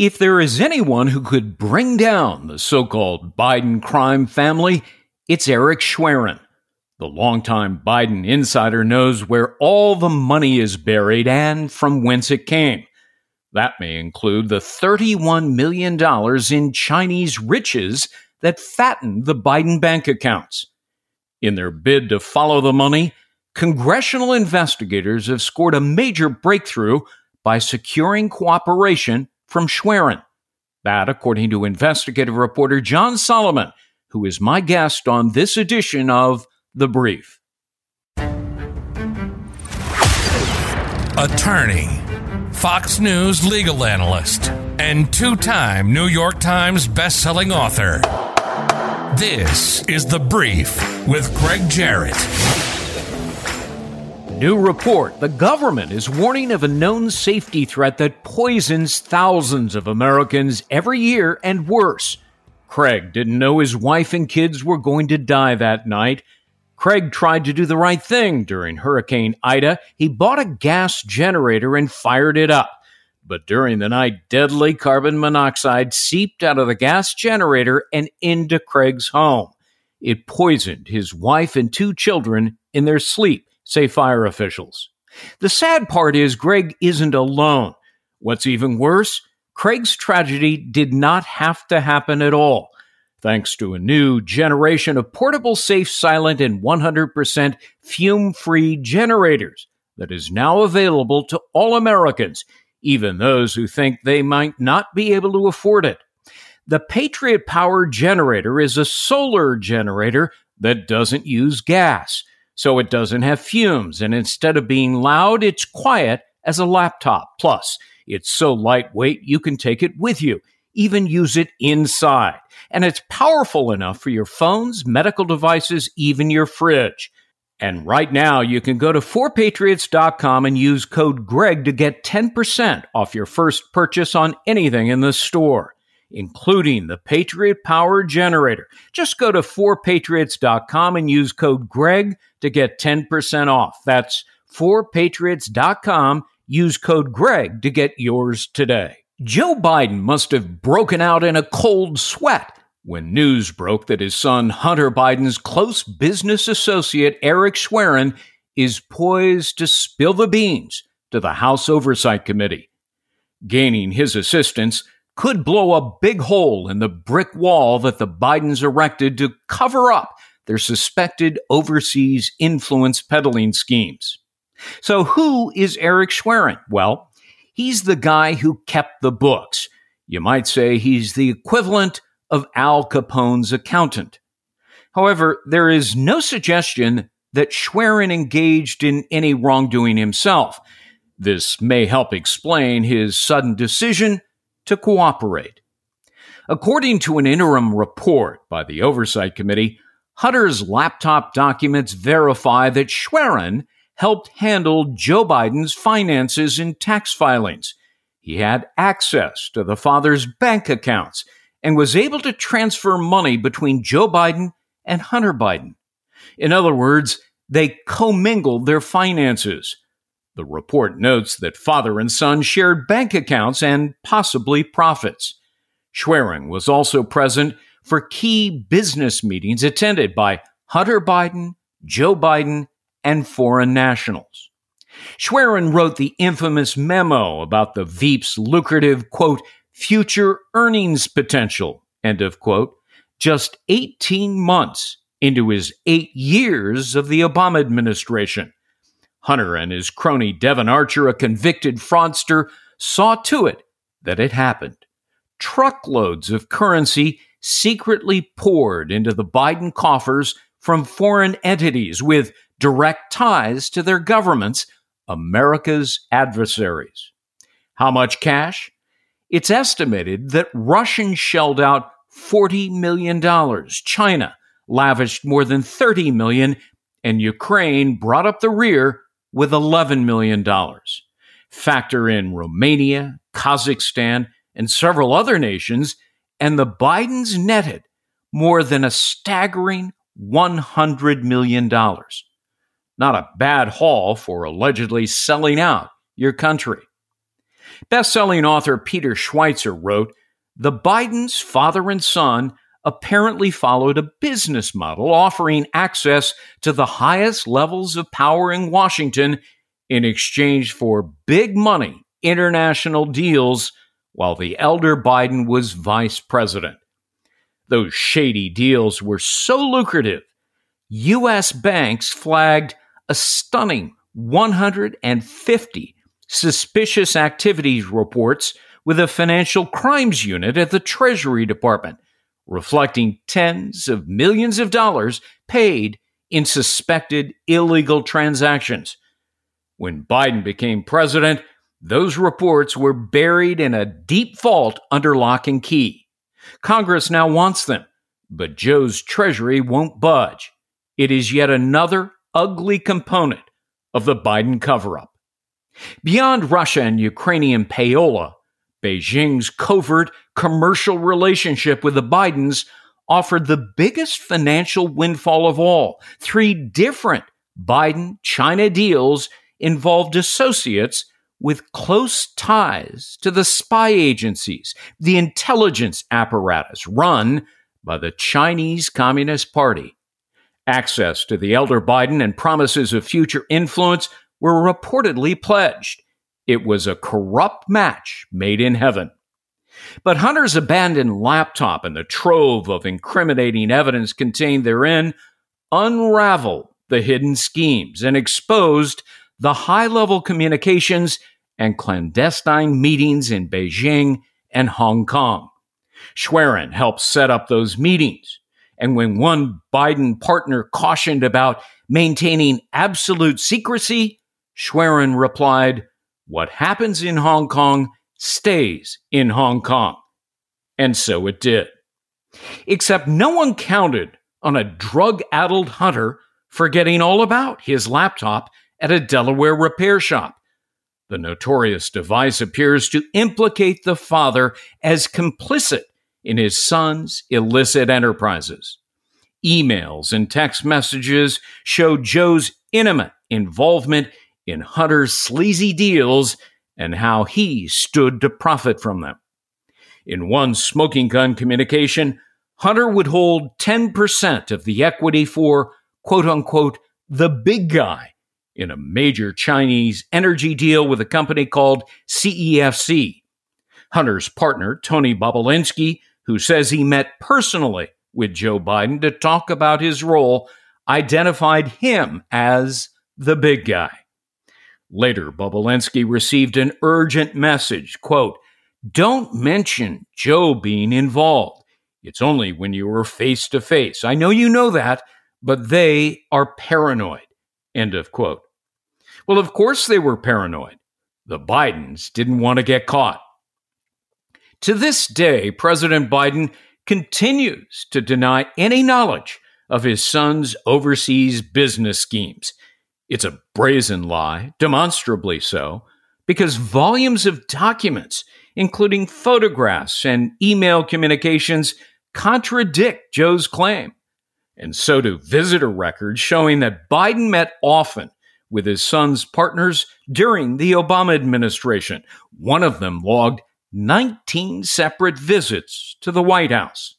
If there is anyone who could bring down the so called Biden crime family, it's Eric Schwerin. The longtime Biden insider knows where all the money is buried and from whence it came. That may include the $31 million in Chinese riches that fattened the Biden bank accounts. In their bid to follow the money, congressional investigators have scored a major breakthrough by securing cooperation from Schwerin. That, according to investigative reporter John Solomon, who is my guest on this edition of The Brief. Attorney, Fox News legal analyst, and two time New York Times bestselling author. This is The Brief with Gregg Jarrett. New report the government is warning of a known safety threat that poisons thousands of Americans every year and worse. Craig didn't know his wife and kids were going to die that night. Craig tried to do the right thing during Hurricane Ida. He bought a gas generator and fired it up. But during the night, deadly carbon monoxide seeped out of the gas generator and into Craig's home. It poisoned his wife and two children in their sleep say fire officials. The sad part is Greg isn't alone. What's even worse, Craig's tragedy did not have to happen at all. Thanks to a new generation of portable, safe, silent, and 100% fume free generators that is now available to all Americans, even those who think they might not be able to afford it. The Patriot Power generator is a solar generator that doesn't use gas so it doesn't have fumes. And instead of being loud, it's quiet as a laptop. Plus, it's so lightweight you can take it with you, even use it inside. And it's powerful enough for your phones, medical devices, even your fridge. And right now, you can go to 4patriots.com and use code GREG to get 10% off your first purchase on anything in the store including the Patriot Power Generator. Just go to 4patriots.com and use code GREG to get 10% off. That's 4patriots.com. Use code GREG to get yours today. Joe Biden must have broken out in a cold sweat when news broke that his son Hunter Biden's close business associate Eric Schwerin is poised to spill the beans to the House Oversight Committee. Gaining his assistance, could blow a big hole in the brick wall that the Bidens erected to cover up their suspected overseas influence peddling schemes. So, who is Eric Schwerin? Well, he's the guy who kept the books. You might say he's the equivalent of Al Capone's accountant. However, there is no suggestion that Schwerin engaged in any wrongdoing himself. This may help explain his sudden decision to cooperate. According to an interim report by the Oversight Committee, Hunter's laptop documents verify that Schwerin helped handle Joe Biden's finances and tax filings. He had access to the father's bank accounts and was able to transfer money between Joe Biden and Hunter Biden. In other words, they commingled their finances, the report notes that father and son shared bank accounts and possibly profits. Schwerin was also present for key business meetings attended by Hunter Biden, Joe Biden, and foreign nationals. Schwerin wrote the infamous memo about the Veep's lucrative, quote, future earnings potential, end of quote, just 18 months into his eight years of the Obama administration. Hunter and his crony Devon Archer, a convicted fraudster, saw to it that it happened. Truckloads of currency secretly poured into the Biden coffers from foreign entities with direct ties to their governments, America's adversaries. How much cash? It's estimated that Russians shelled out $40 million. China lavished more than 30 million, and Ukraine brought up the rear with $11 million. Factor in Romania, Kazakhstan, and several other nations, and the Bidens netted more than a staggering $100 million. Not a bad haul for allegedly selling out your country. Best-selling author Peter Schweizer wrote, "The Bidens, father and son, apparently followed a business model offering access to the highest levels of power in Washington in exchange for big money international deals while the elder Biden was vice president. Those shady deals were so lucrative, U.S. banks flagged a stunning 150 suspicious activities reports with a financial crimes unit at the Treasury Department, reflecting tens of millions of dollars paid in suspected illegal transactions. When Biden became president, those reports were buried in a deep vault under lock and key. Congress now wants them, but Joe's Treasury won't budge. It is yet another ugly component of the Biden cover up. Beyond Russia and Ukrainian payola, Beijing's covert commercial relationship with the Bidens offered the biggest financial windfall of all. Three different Biden China deals involved associates with close ties to the spy agencies, the intelligence apparatus run by the Chinese Communist Party. Access to the elder Biden and promises of future influence were reportedly pledged. It was a corrupt match made in heaven. But Hunter's abandoned laptop and the trove of incriminating evidence contained therein unraveled the hidden schemes and exposed the high level communications and clandestine meetings in Beijing and Hong Kong. Schwerin helped set up those meetings. And when one Biden partner cautioned about maintaining absolute secrecy, Schwerin replied, What happens in Hong Kong stays in Hong Kong. And so it did. Except no one counted on a drug addled hunter forgetting all about his laptop at a Delaware repair shop. The notorious device appears to implicate the father as complicit in his son's illicit enterprises. Emails and text messages show Joe's intimate involvement in Hunter's sleazy deals and how he stood to profit from them. In one smoking gun communication, Hunter would hold 10% of the equity for, quote unquote, the big guy in a major Chinese energy deal with a company called CEFC. Hunter's partner, Tony Bobulinski, who says he met personally with Joe Biden to talk about his role, identified him as the big guy. Later, Bobulinski received an urgent message, quote, don't mention Joe being involved. It's only when you are face to face. I know you know that, but they are paranoid. End of quote. Well, of course they were paranoid. The Bidens didn't want to get caught. To this day, President Biden continues to deny any knowledge of his son's overseas business schemes. It's a brazen lie, demonstrably so, because volumes of documents, including photographs and email communications, contradict Joe's claim. And so do visitor records showing that Biden met often with his son's partners during the Obama administration. One of them logged 19 separate visits to the White House.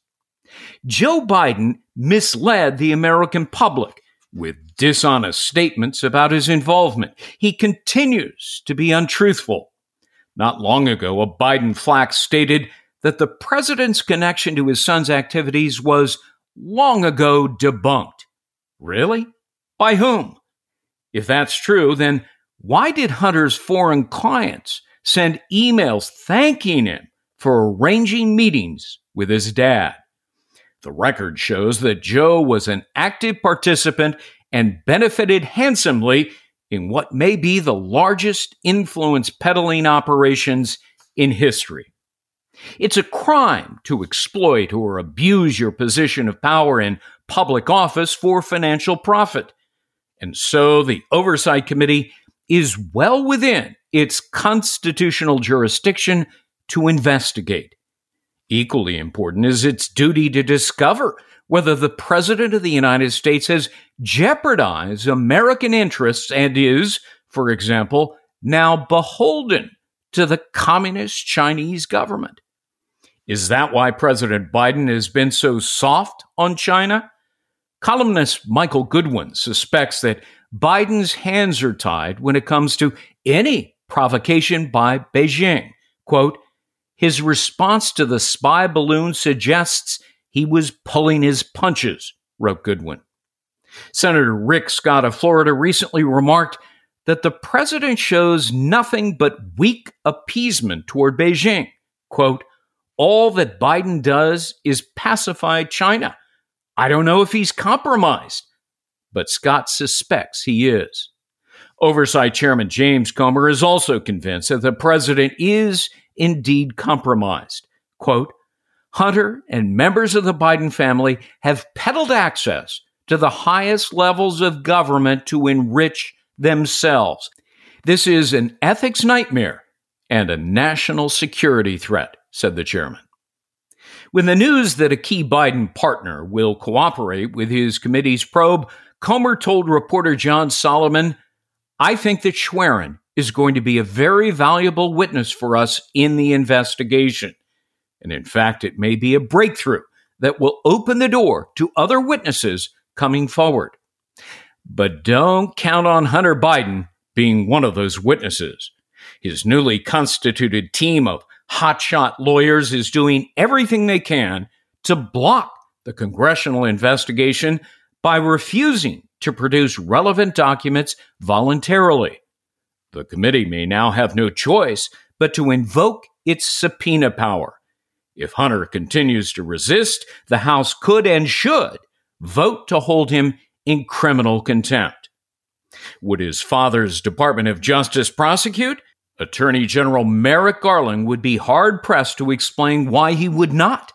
Joe Biden misled the American public with dishonest statements about his involvement. He continues to be untruthful. Not long ago, a Biden flack stated that the president's connection to his son's activities was long ago debunked. Really? By whom? If that's true, then why did Hunter's foreign clients send emails thanking him for arranging meetings with his dad? The record shows that Joe was an active participant and benefited handsomely in what may be the largest influence peddling operations in history. It's a crime to exploit or abuse your position of power in public office for financial profit. And so the Oversight Committee is well within its constitutional jurisdiction to investigate. Equally important is its duty to discover whether the President of the United States has jeopardized American interests and is, for example, now beholden to the communist Chinese government. Is that why President Biden has been so soft on China? Columnist Michael Goodwin suspects that Biden's hands are tied when it comes to any provocation by Beijing. Quote, his response to the spy balloon suggests he was pulling his punches, wrote Goodwin. Senator Rick Scott of Florida recently remarked that the president shows nothing but weak appeasement toward Beijing. Quote, all that Biden does is pacify China. I don't know if he's compromised, but Scott suspects he is. Oversight Chairman James Comer is also convinced that the president is indeed compromised. Quote, Hunter and members of the Biden family have peddled access to the highest levels of government to enrich themselves. This is an ethics nightmare and a national security threat, said the chairman. With the news that a key Biden partner will cooperate with his committee's probe, Comer told reporter John Solomon, I think that Schwerin is going to be a very valuable witness for us in the investigation. And in fact, it may be a breakthrough that will open the door to other witnesses coming forward. But don't count on Hunter Biden being one of those witnesses. His newly constituted team of hotshot lawyers is doing everything they can to block the congressional investigation by refusing to produce relevant documents voluntarily. The committee may now have no choice but to invoke its subpoena power. If Hunter continues to resist, the House could and should vote to hold him in criminal contempt. Would his father's Department of Justice prosecute? Attorney General Merrick Garland would be hard pressed to explain why he would not,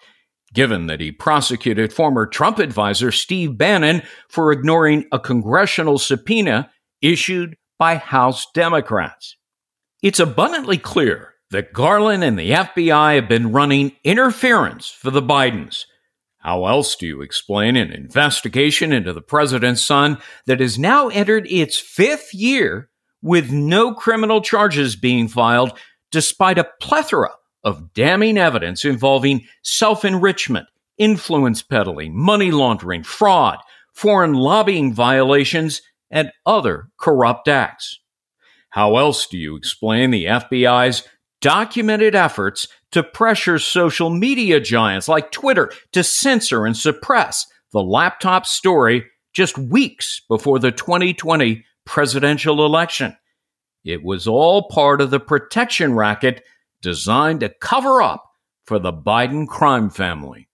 given that he prosecuted former Trump advisor Steve Bannon for ignoring a congressional subpoena issued by House Democrats. It's abundantly clear that Garland and the FBI have been running interference for the Bidens how else do you explain an investigation into the president's son that has now entered its fifth year with no criminal charges being filed, despite a plethora of damning evidence involving self enrichment, influence peddling, money laundering, fraud, foreign lobbying violations, and other corrupt acts? How else do you explain the FBI's documented efforts to pressure social media giants like Twitter to censor and suppress the laptop story just weeks before the 2020 presidential election. It was all part of the protection racket designed to cover up for the Biden crime family.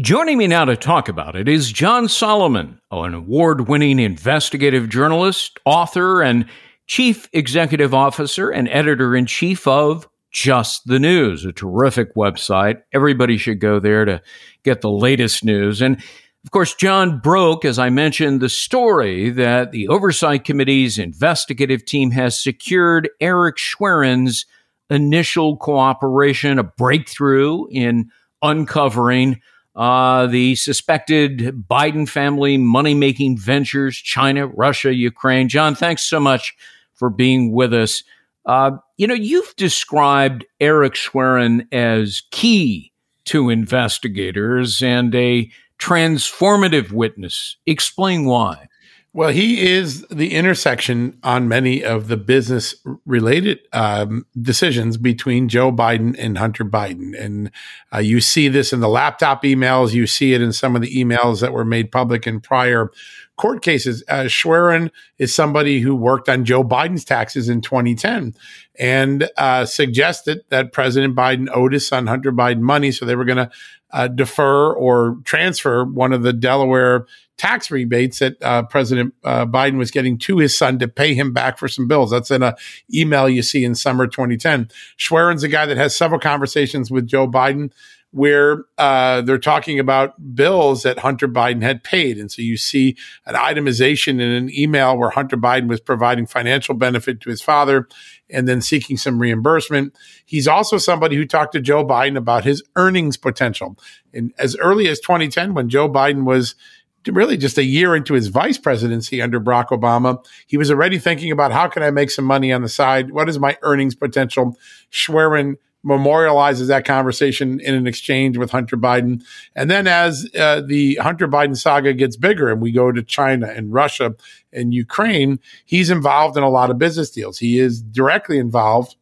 Joining me now to talk about it is John Solomon, an award winning investigative journalist, author, and chief executive officer and editor in chief of just the News, a terrific website. Everybody should go there to get the latest news. And of course, John broke, as I mentioned, the story that the Oversight Committee's investigative team has secured Eric Schwerin's initial cooperation, a breakthrough in uncovering uh, the suspected Biden family money making ventures, China, Russia, Ukraine. John, thanks so much for being with us. Uh, you know, you've described Eric Schwerin as key to investigators and a transformative witness. Explain why. Well, he is the intersection on many of the business related um, decisions between Joe Biden and Hunter Biden. And uh, you see this in the laptop emails. You see it in some of the emails that were made public in prior court cases. Uh, Schwerin is somebody who worked on Joe Biden's taxes in 2010 and uh, suggested that President Biden owed his son Hunter Biden money, so they were going to uh, defer or transfer one of the Delaware tax rebates that uh, President uh, Biden was getting to his son to pay him back for some bills. That's in an email you see in summer 2010. Schwerin's a guy that has several conversations with Joe Biden where uh, they're talking about bills that Hunter Biden had paid. And so you see an itemization in an email where Hunter Biden was providing financial benefit to his father and then seeking some reimbursement. He's also somebody who talked to Joe Biden about his earnings potential. And as early as 2010, when Joe Biden was really just a year into his vice presidency under Barack Obama. He was already thinking about how can I make some money on the side? What is my earnings potential? Schwerin memorializes that conversation in an exchange with Hunter Biden. And then as uh, the Hunter Biden saga gets bigger and we go to China and Russia and Ukraine, he's involved in a lot of business deals. He is directly involved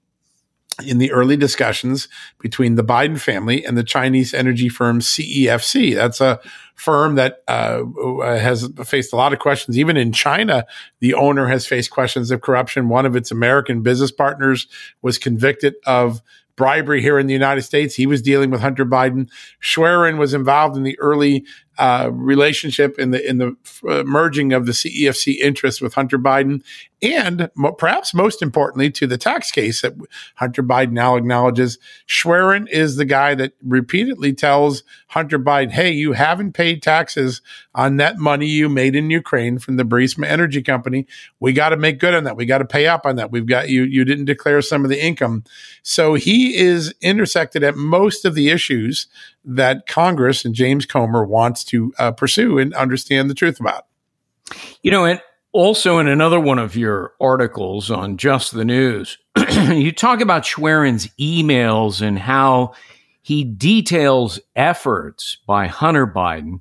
in the early discussions between the Biden family and the Chinese energy firm CEFC. That's a firm that uh, has faced a lot of questions. Even in China, the owner has faced questions of corruption. One of its American business partners was convicted of bribery here in the United States. He was dealing with Hunter Biden. Schwerin was involved in the early uh, relationship in the in the uh, merging of the CEFC interests with Hunter Biden, and mo- perhaps most importantly to the tax case that Hunter Biden now acknowledges. Schwerin is the guy that repeatedly tells Hunter Biden, "Hey, you haven't paid taxes on that money you made in Ukraine from the Burisma Energy Company. We got to make good on that. We got to pay up on that. We've got you. You didn't declare some of the income, so he is intersected at most of the issues that Congress and James Comer wants to uh, pursue and understand the truth about. You know, and also in another one of your articles on Just the News, you talk about Schwerin's emails and how he details efforts by Hunter Biden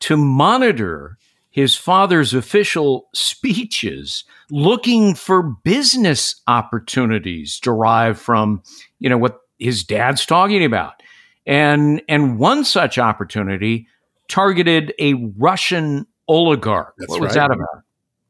to monitor his father's official speeches looking for business opportunities derived from, you know, what his dad's talking about. And, and one such opportunity targeted a Russian oligarch. That's what was right. that about?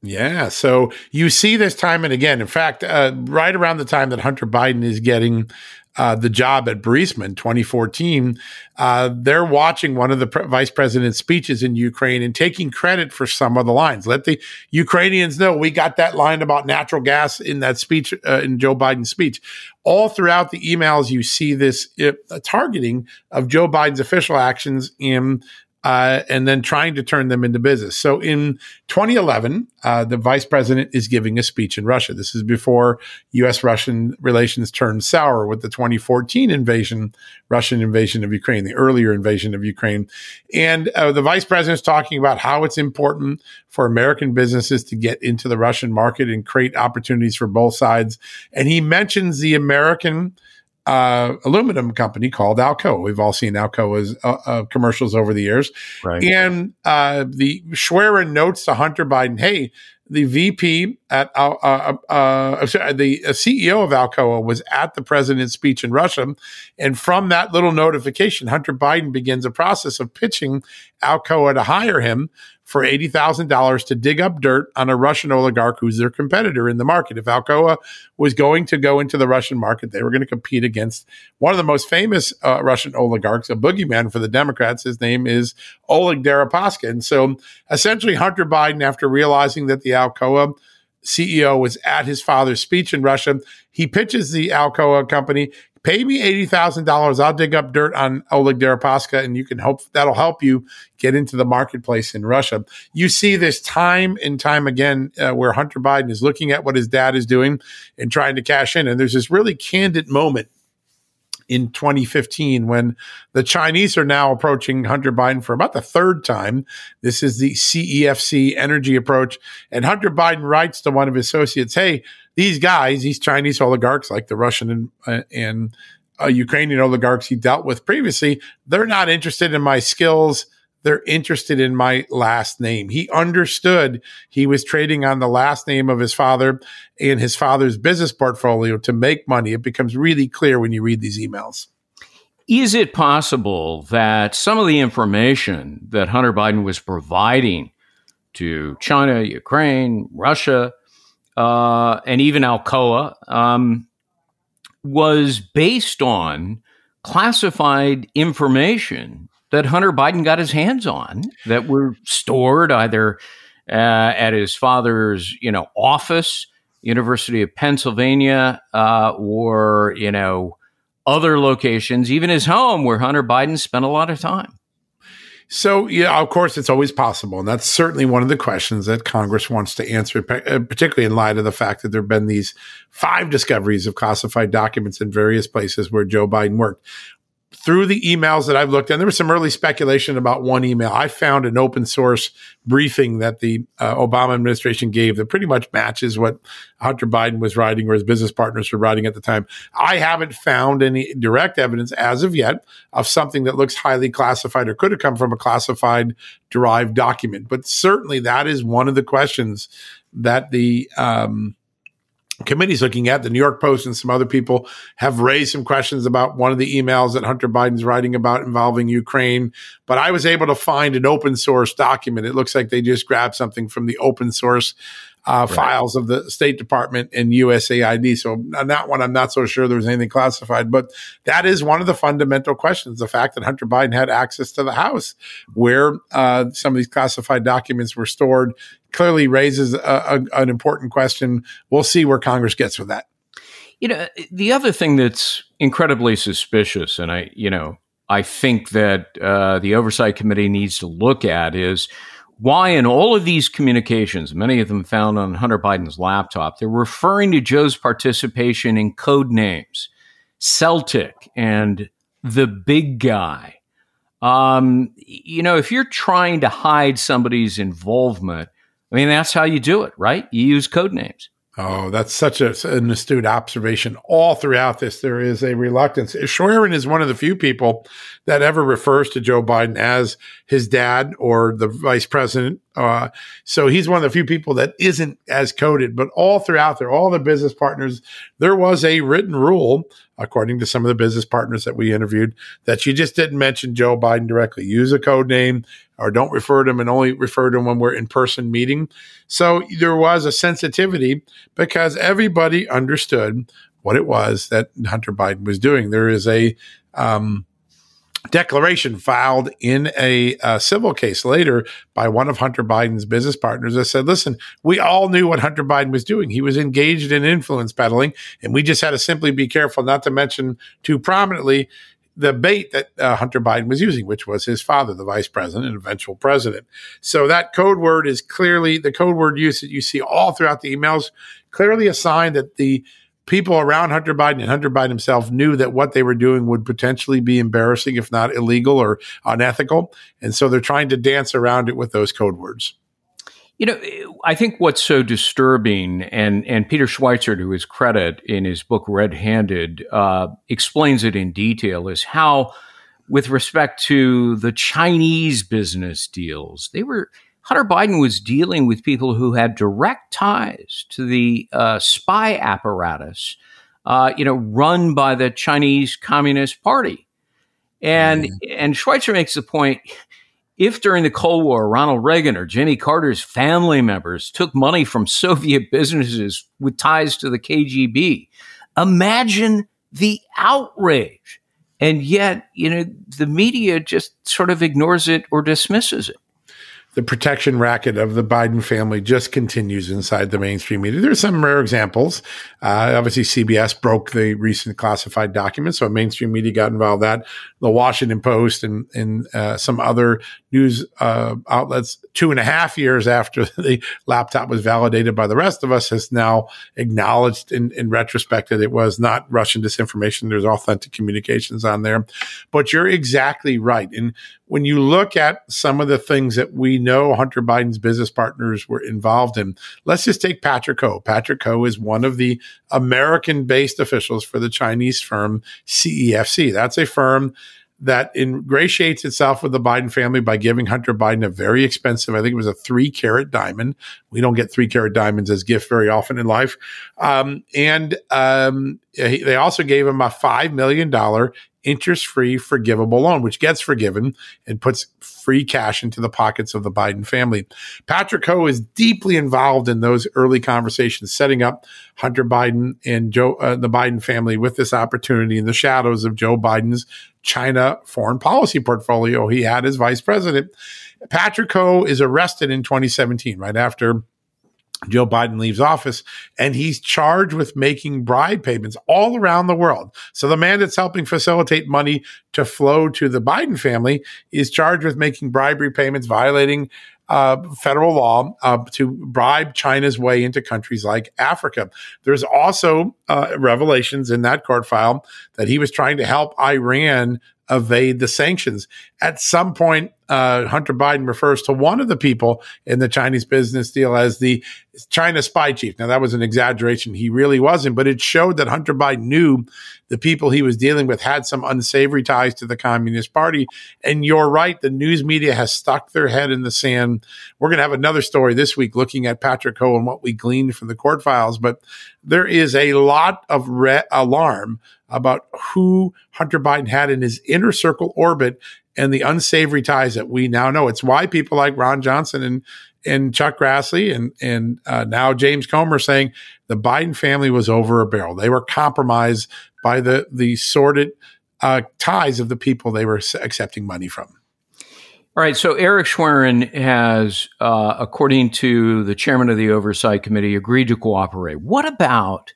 Yeah. So you see this time and again. In fact, uh, right around the time that Hunter Biden is getting uh, the job at Burisma in 2014, uh, they're watching one of the pre- vice president's speeches in Ukraine and taking credit for some of the lines. Let the Ukrainians know we got that line about natural gas in that speech, uh, in Joe Biden's speech. All throughout the emails, you see this uh, targeting of Joe Biden's official actions in uh, and then trying to turn them into business. So in 2011, uh, the vice president is giving a speech in Russia. This is before U.S. Russian relations turned sour with the 2014 invasion, Russian invasion of Ukraine, the earlier invasion of Ukraine. And uh, the vice president is talking about how it's important for American businesses to get into the Russian market and create opportunities for both sides. And he mentions the American uh, aluminum company called Alcoa. We've all seen Alcoa's uh, uh, commercials over the years. Right. And uh, the Schwerin notes to Hunter Biden, hey, the VP at uh, uh, uh, the CEO of Alcoa was at the president's speech in Russia, and from that little notification, Hunter Biden begins a process of pitching Alcoa to hire him for eighty thousand dollars to dig up dirt on a Russian oligarch who's their competitor in the market. If Alcoa was going to go into the Russian market, they were going to compete against one of the most famous uh, Russian oligarchs, a boogeyman for the Democrats. His name is Oleg Deripaska, and so essentially, Hunter Biden, after realizing that the Alcoa CEO was at his father's speech in Russia. He pitches the Alcoa company, pay me $80,000. I'll dig up dirt on Oleg Deripaska and you can help, that'll help you get into the marketplace in Russia. You see this time and time again uh, where Hunter Biden is looking at what his dad is doing and trying to cash in. And there's this really candid moment in 2015 when the Chinese are now approaching Hunter Biden for about the third time. This is the CEFC energy approach. And Hunter Biden writes to one of his associates, Hey, these guys, these Chinese oligarchs like the Russian and, uh, and uh, Ukrainian oligarchs he dealt with previously, they're not interested in my skills. They're interested in my last name. He understood he was trading on the last name of his father and his father's business portfolio to make money. It becomes really clear when you read these emails. Is it possible that some of the information that Hunter Biden was providing to China, Ukraine, Russia, uh, and even Alcoa um, was based on classified information that Hunter Biden got his hands on that were stored either uh, at his father's, you know, office, University of Pennsylvania, uh, or you know, other locations, even his home, where Hunter Biden spent a lot of time. So, yeah, of course, it's always possible. And that's certainly one of the questions that Congress wants to answer, uh, particularly in light of the fact that there have been these five discoveries of classified documents in various places where Joe Biden worked through the emails that I've looked at, there was some early speculation about one email. I found an open source briefing that the uh, Obama administration gave that pretty much matches what Hunter Biden was writing or his business partners were writing at the time. I haven't found any direct evidence as of yet of something that looks highly classified or could have come from a classified derived document. But certainly that is one of the questions that the um, committee's looking at. The New York Post and some other people have raised some questions about one of the emails that Hunter Biden's writing about involving Ukraine. But I was able to find an open source document. It looks like they just grabbed something from the open source uh, right. files of the State Department and USAID. So on that one, I'm not so sure there was anything classified, but that is one of the fundamental questions: the fact that Hunter Biden had access to the House, where uh, some of these classified documents were stored, clearly raises a, a, an important question. We'll see where Congress gets with that. You know, the other thing that's incredibly suspicious, and I, you know, I think that uh, the Oversight Committee needs to look at is why in all of these communications, many of them found on Hunter Biden's laptop, they're referring to Joe's participation in code names, Celtic and the big guy. Um, you know, if you're trying to hide somebody's involvement, I mean, that's how you do it, right? You use code names. Oh, that's such a, an astute observation. All throughout this, there is a reluctance. Schwerin is one of the few people that ever refers to Joe Biden as his dad or the vice president. Uh, so he's one of the few people that isn't as coded. But all throughout there, all the business partners, there was a written rule, according to some of the business partners that we interviewed, that you just didn't mention Joe Biden directly. Use a code name or don't refer to him and only refer to him when we're in person meeting. So there was a sensitivity because everybody understood what it was that Hunter Biden was doing. There is a um, declaration filed in a, a, civil case later by one of Hunter Biden's business partners that said, listen, we all knew what Hunter Biden was doing. He was engaged in influence peddling, and we just had to simply be careful not to mention too prominently the bait that uh, Hunter Biden was using, which was his father, the vice president and eventual president. So that code word is clearly the code word use that you see all throughout the emails, clearly a sign that the people around Hunter Biden and Hunter Biden himself knew that what they were doing would potentially be embarrassing, if not illegal or unethical. And so they're trying to dance around it with those code words. You know, I think what's so disturbing, and and Peter Schweizer, to his credit, in his book Red Handed, uh, explains it in detail, is how, with respect to the Chinese business deals, they were Hunter Biden was dealing with people who had direct ties to the uh, spy apparatus, uh, you know, run by the Chinese Communist Party, and mm. and Schweizer makes the point if during the Cold War, Ronald Reagan or Jimmy Carter's family members took money from Soviet businesses with ties to the KGB, imagine the outrage. And yet, you know, the media just sort of ignores it or dismisses it the protection racket of the Biden family just continues inside the mainstream media. There's some rare examples. Uh, obviously, CBS broke the recent classified documents, so mainstream media got involved. That the Washington Post and and uh, some other news uh, outlets, two and a half years after the laptop was validated by the rest of us, has now acknowledged in, in retrospect that it was not Russian disinformation. There's authentic communications on there, but you're exactly right. And when you look at some of the things that we know Hunter Biden's business partners were involved in, let's just take Patrick Ho. Patrick Ho is one of the American based officials for the Chinese firm CEFC. That's a firm that ingratiates itself with the Biden family by giving Hunter Biden a very expensive, I think it was a three carat diamond. We don't get three carat diamonds as gift very often in life. Um, and um, they also gave him a $5 million interest free forgivable loan, which gets forgiven and puts free cash into the pockets of the Biden family. Patrick Ho is deeply involved in those early conversations, setting up Hunter Biden and Joe, uh, the Biden family with this opportunity in the shadows of Joe Biden's China foreign policy portfolio he had as vice president. Patrick Ho is arrested in 2017, right after Joe Biden leaves office and he's charged with making bribe payments all around the world. So the man that's helping facilitate money to flow to the Biden family is charged with making bribery payments, violating uh, federal law uh, to bribe China's way into countries like Africa. There's also uh, revelations in that court file that he was trying to help Iran evade the sanctions. At some point, uh, Hunter Biden refers to one of the people in the Chinese business deal as the China spy chief. Now, that was an exaggeration. He really wasn't, but it showed that Hunter Biden knew the people he was dealing with had some unsavory ties to the Communist Party. And you're right, the news media has stuck their head in the sand. We're going to have another story this week looking at Patrick Ho and what we gleaned from the court files, but there is a lot of re- alarm about who Hunter Biden had in his inner circle orbit and the unsavory ties that we now know. It's why people like Ron Johnson and and Chuck Grassley and and uh, now James Comer saying the Biden family was over a barrel. They were compromised by the the sordid uh, ties of the people they were accepting money from. All right. So Eric Schwerin has, uh, according to the chairman of the oversight committee, agreed to cooperate. What about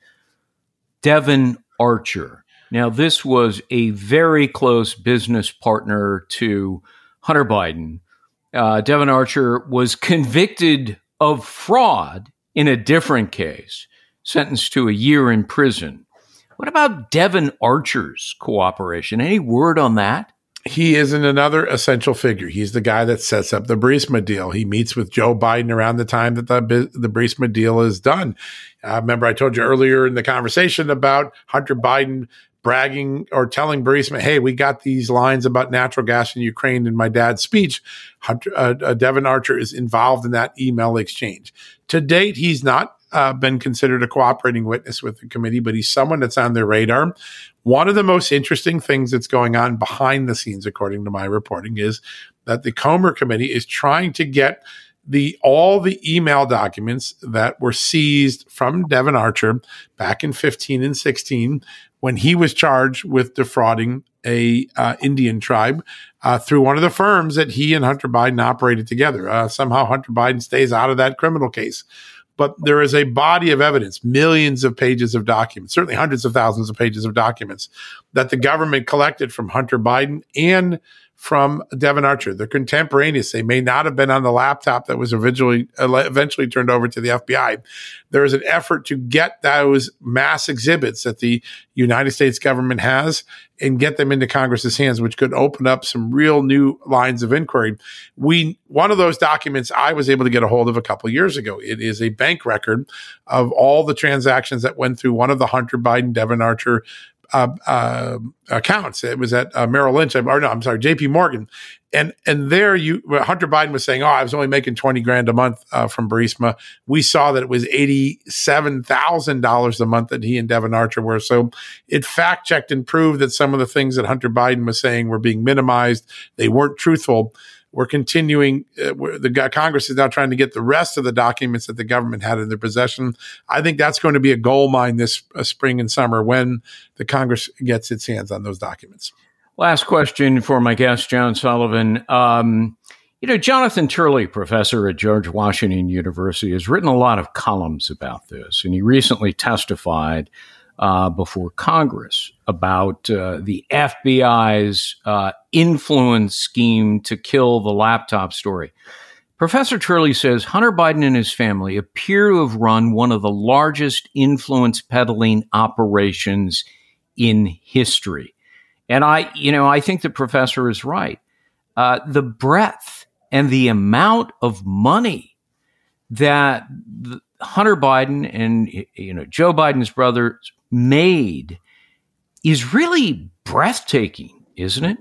Devon Archer? Now, this was a very close business partner to Hunter Biden. Uh, Devon Archer was convicted of fraud in a different case, sentenced to a year in prison. What about Devon Archer's cooperation? Any word on that? he isn't another essential figure. He's the guy that sets up the Burisma deal. He meets with Joe Biden around the time that the the Burisma deal is done. Uh, remember, I told you earlier in the conversation about Hunter Biden bragging or telling Burisma, "Hey, we got these lines about natural gas in Ukraine in my dad's speech." Hunter, uh, uh, Devon Archer is involved in that email exchange. To date, he's not uh, been considered a cooperating witness with the committee, but he's someone that's on their radar. One of the most interesting things that's going on behind the scenes, according to my reporting, is that the Comer Committee is trying to get the all the email documents that were seized from Devon Archer back in 15 and 16 when he was charged with defrauding a uh, Indian tribe uh, through one of the firms that he and Hunter Biden operated together. Uh, somehow Hunter Biden stays out of that criminal case but there is a body of evidence, millions of pages of documents, certainly hundreds of thousands of pages of documents that the government collected from Hunter Biden and from Devon Archer. They're contemporaneous. They may not have been on the laptop that was eventually eventually turned over to the FBI. There is an effort to get those mass exhibits that the United States government has and get them into Congress's hands, which could open up some real new lines of inquiry. We one of those documents I was able to get a hold of a couple of years ago. It is a bank record of all the transactions that went through one of the Hunter Biden Devon Archer uh, uh, accounts. It was at uh, Merrill Lynch, or no, I'm sorry, J.P. Morgan, and and there you Hunter Biden was saying, "Oh, I was only making twenty grand a month uh, from Burisma." We saw that it was eighty seven thousand dollars a month that he and Devon Archer were. So it fact checked and proved that some of the things that Hunter Biden was saying were being minimized. They weren't truthful we're continuing. Uh, we're, the Congress is now trying to get the rest of the documents that the government had in their possession. I think that's going to be a gold mine this uh, spring and summer when the Congress gets its hands on those documents. Last question for my guest, John Sullivan. Um, you know, Jonathan Turley, professor at George Washington University, has written a lot of columns about this, and he recently testified uh, before Congress about uh, the FBI's uh, influence scheme to kill the laptop story. Professor Turley says Hunter Biden and his family appear to have run one of the largest influence peddling operations in history. And I, you know, I think the professor is right. Uh, the breadth and the amount of money that Hunter Biden and you know Joe Biden's brothers made is really breathtaking, isn't it?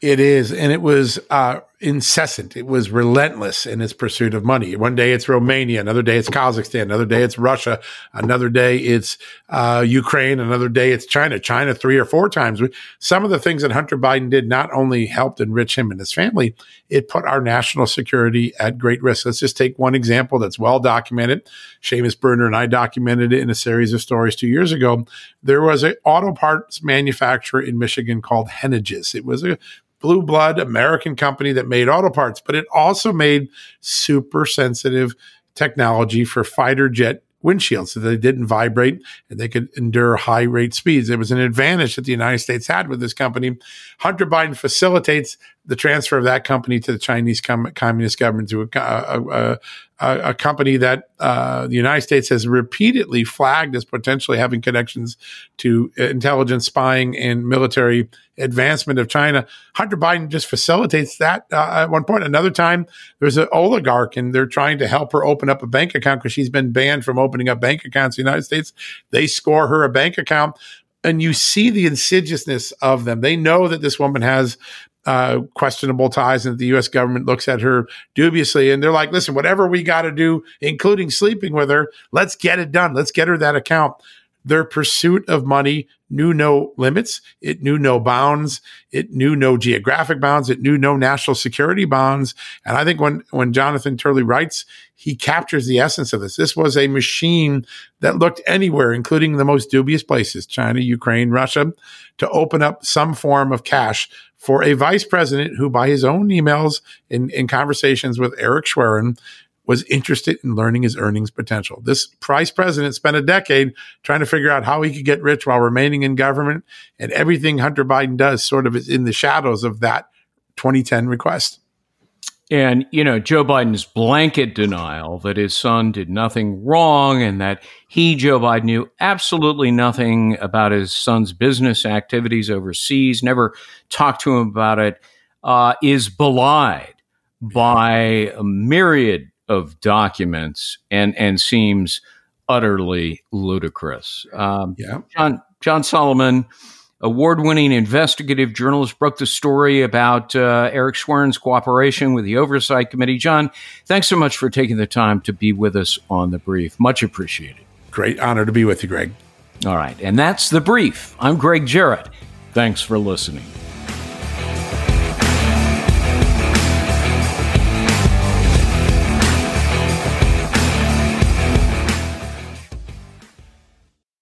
It is, and it was uh, incessant. It was relentless in its pursuit of money. One day it's Romania, another day it's Kazakhstan, another day it's Russia, another day it's uh, Ukraine, another day it's China. China three or four times. Some of the things that Hunter Biden did not only helped enrich him and his family, it put our national security at great risk. Let's just take one example that's well documented. Seamus Bruner and I documented it in a series of stories two years ago. There was an auto parts manufacturer in Michigan called Henniges. It was a blue blood American company that made auto parts, but it also made super sensitive technology for fighter jet windshields so they didn't vibrate and they could endure high rate speeds. It was an advantage that the United States had with this company. Hunter Biden facilitates the transfer of that company to the Chinese com- Communist government to a, a, a, a company that uh, the United States has repeatedly flagged as potentially having connections to intelligence, spying, and military advancement of China. Hunter Biden just facilitates that uh, at one point. Another time, there's an oligarch, and they're trying to help her open up a bank account because she's been banned from opening up bank accounts in the United States. They score her a bank account and you see the insidiousness of them. They know that this woman has uh, questionable ties and the U.S. government looks at her dubiously. And they're like, listen, whatever we got to do, including sleeping with her, let's get it done. Let's get her that account. Their pursuit of money knew no limits. It knew no bounds. It knew no geographic bounds. It knew no national security bounds. And I think when, when Jonathan Turley writes, he captures the essence of this. This was a machine that looked anywhere, including the most dubious places, China, Ukraine, Russia, to open up some form of cash for a vice president who, by his own emails in, in conversations with Eric Schwerin, was interested in learning his earnings potential. This vice president spent a decade trying to figure out how he could get rich while remaining in government. And everything Hunter Biden does sort of is in the shadows of that 2010 request. And, you know, Joe Biden's blanket denial that his son did nothing wrong and that he, Joe Biden, knew absolutely nothing about his son's business activities overseas, never talked to him about it, uh, is belied by a myriad of documents and, and seems utterly ludicrous. Um, yeah. John, John Solomon, award winning investigative journalist, broke the story about uh, Eric Schwerin's cooperation with the Oversight Committee. John, thanks so much for taking the time to be with us on the brief. Much appreciated. Great honor to be with you, Gregg. All right. And that's the brief. I'm Gregg Jarrett. Thanks for listening.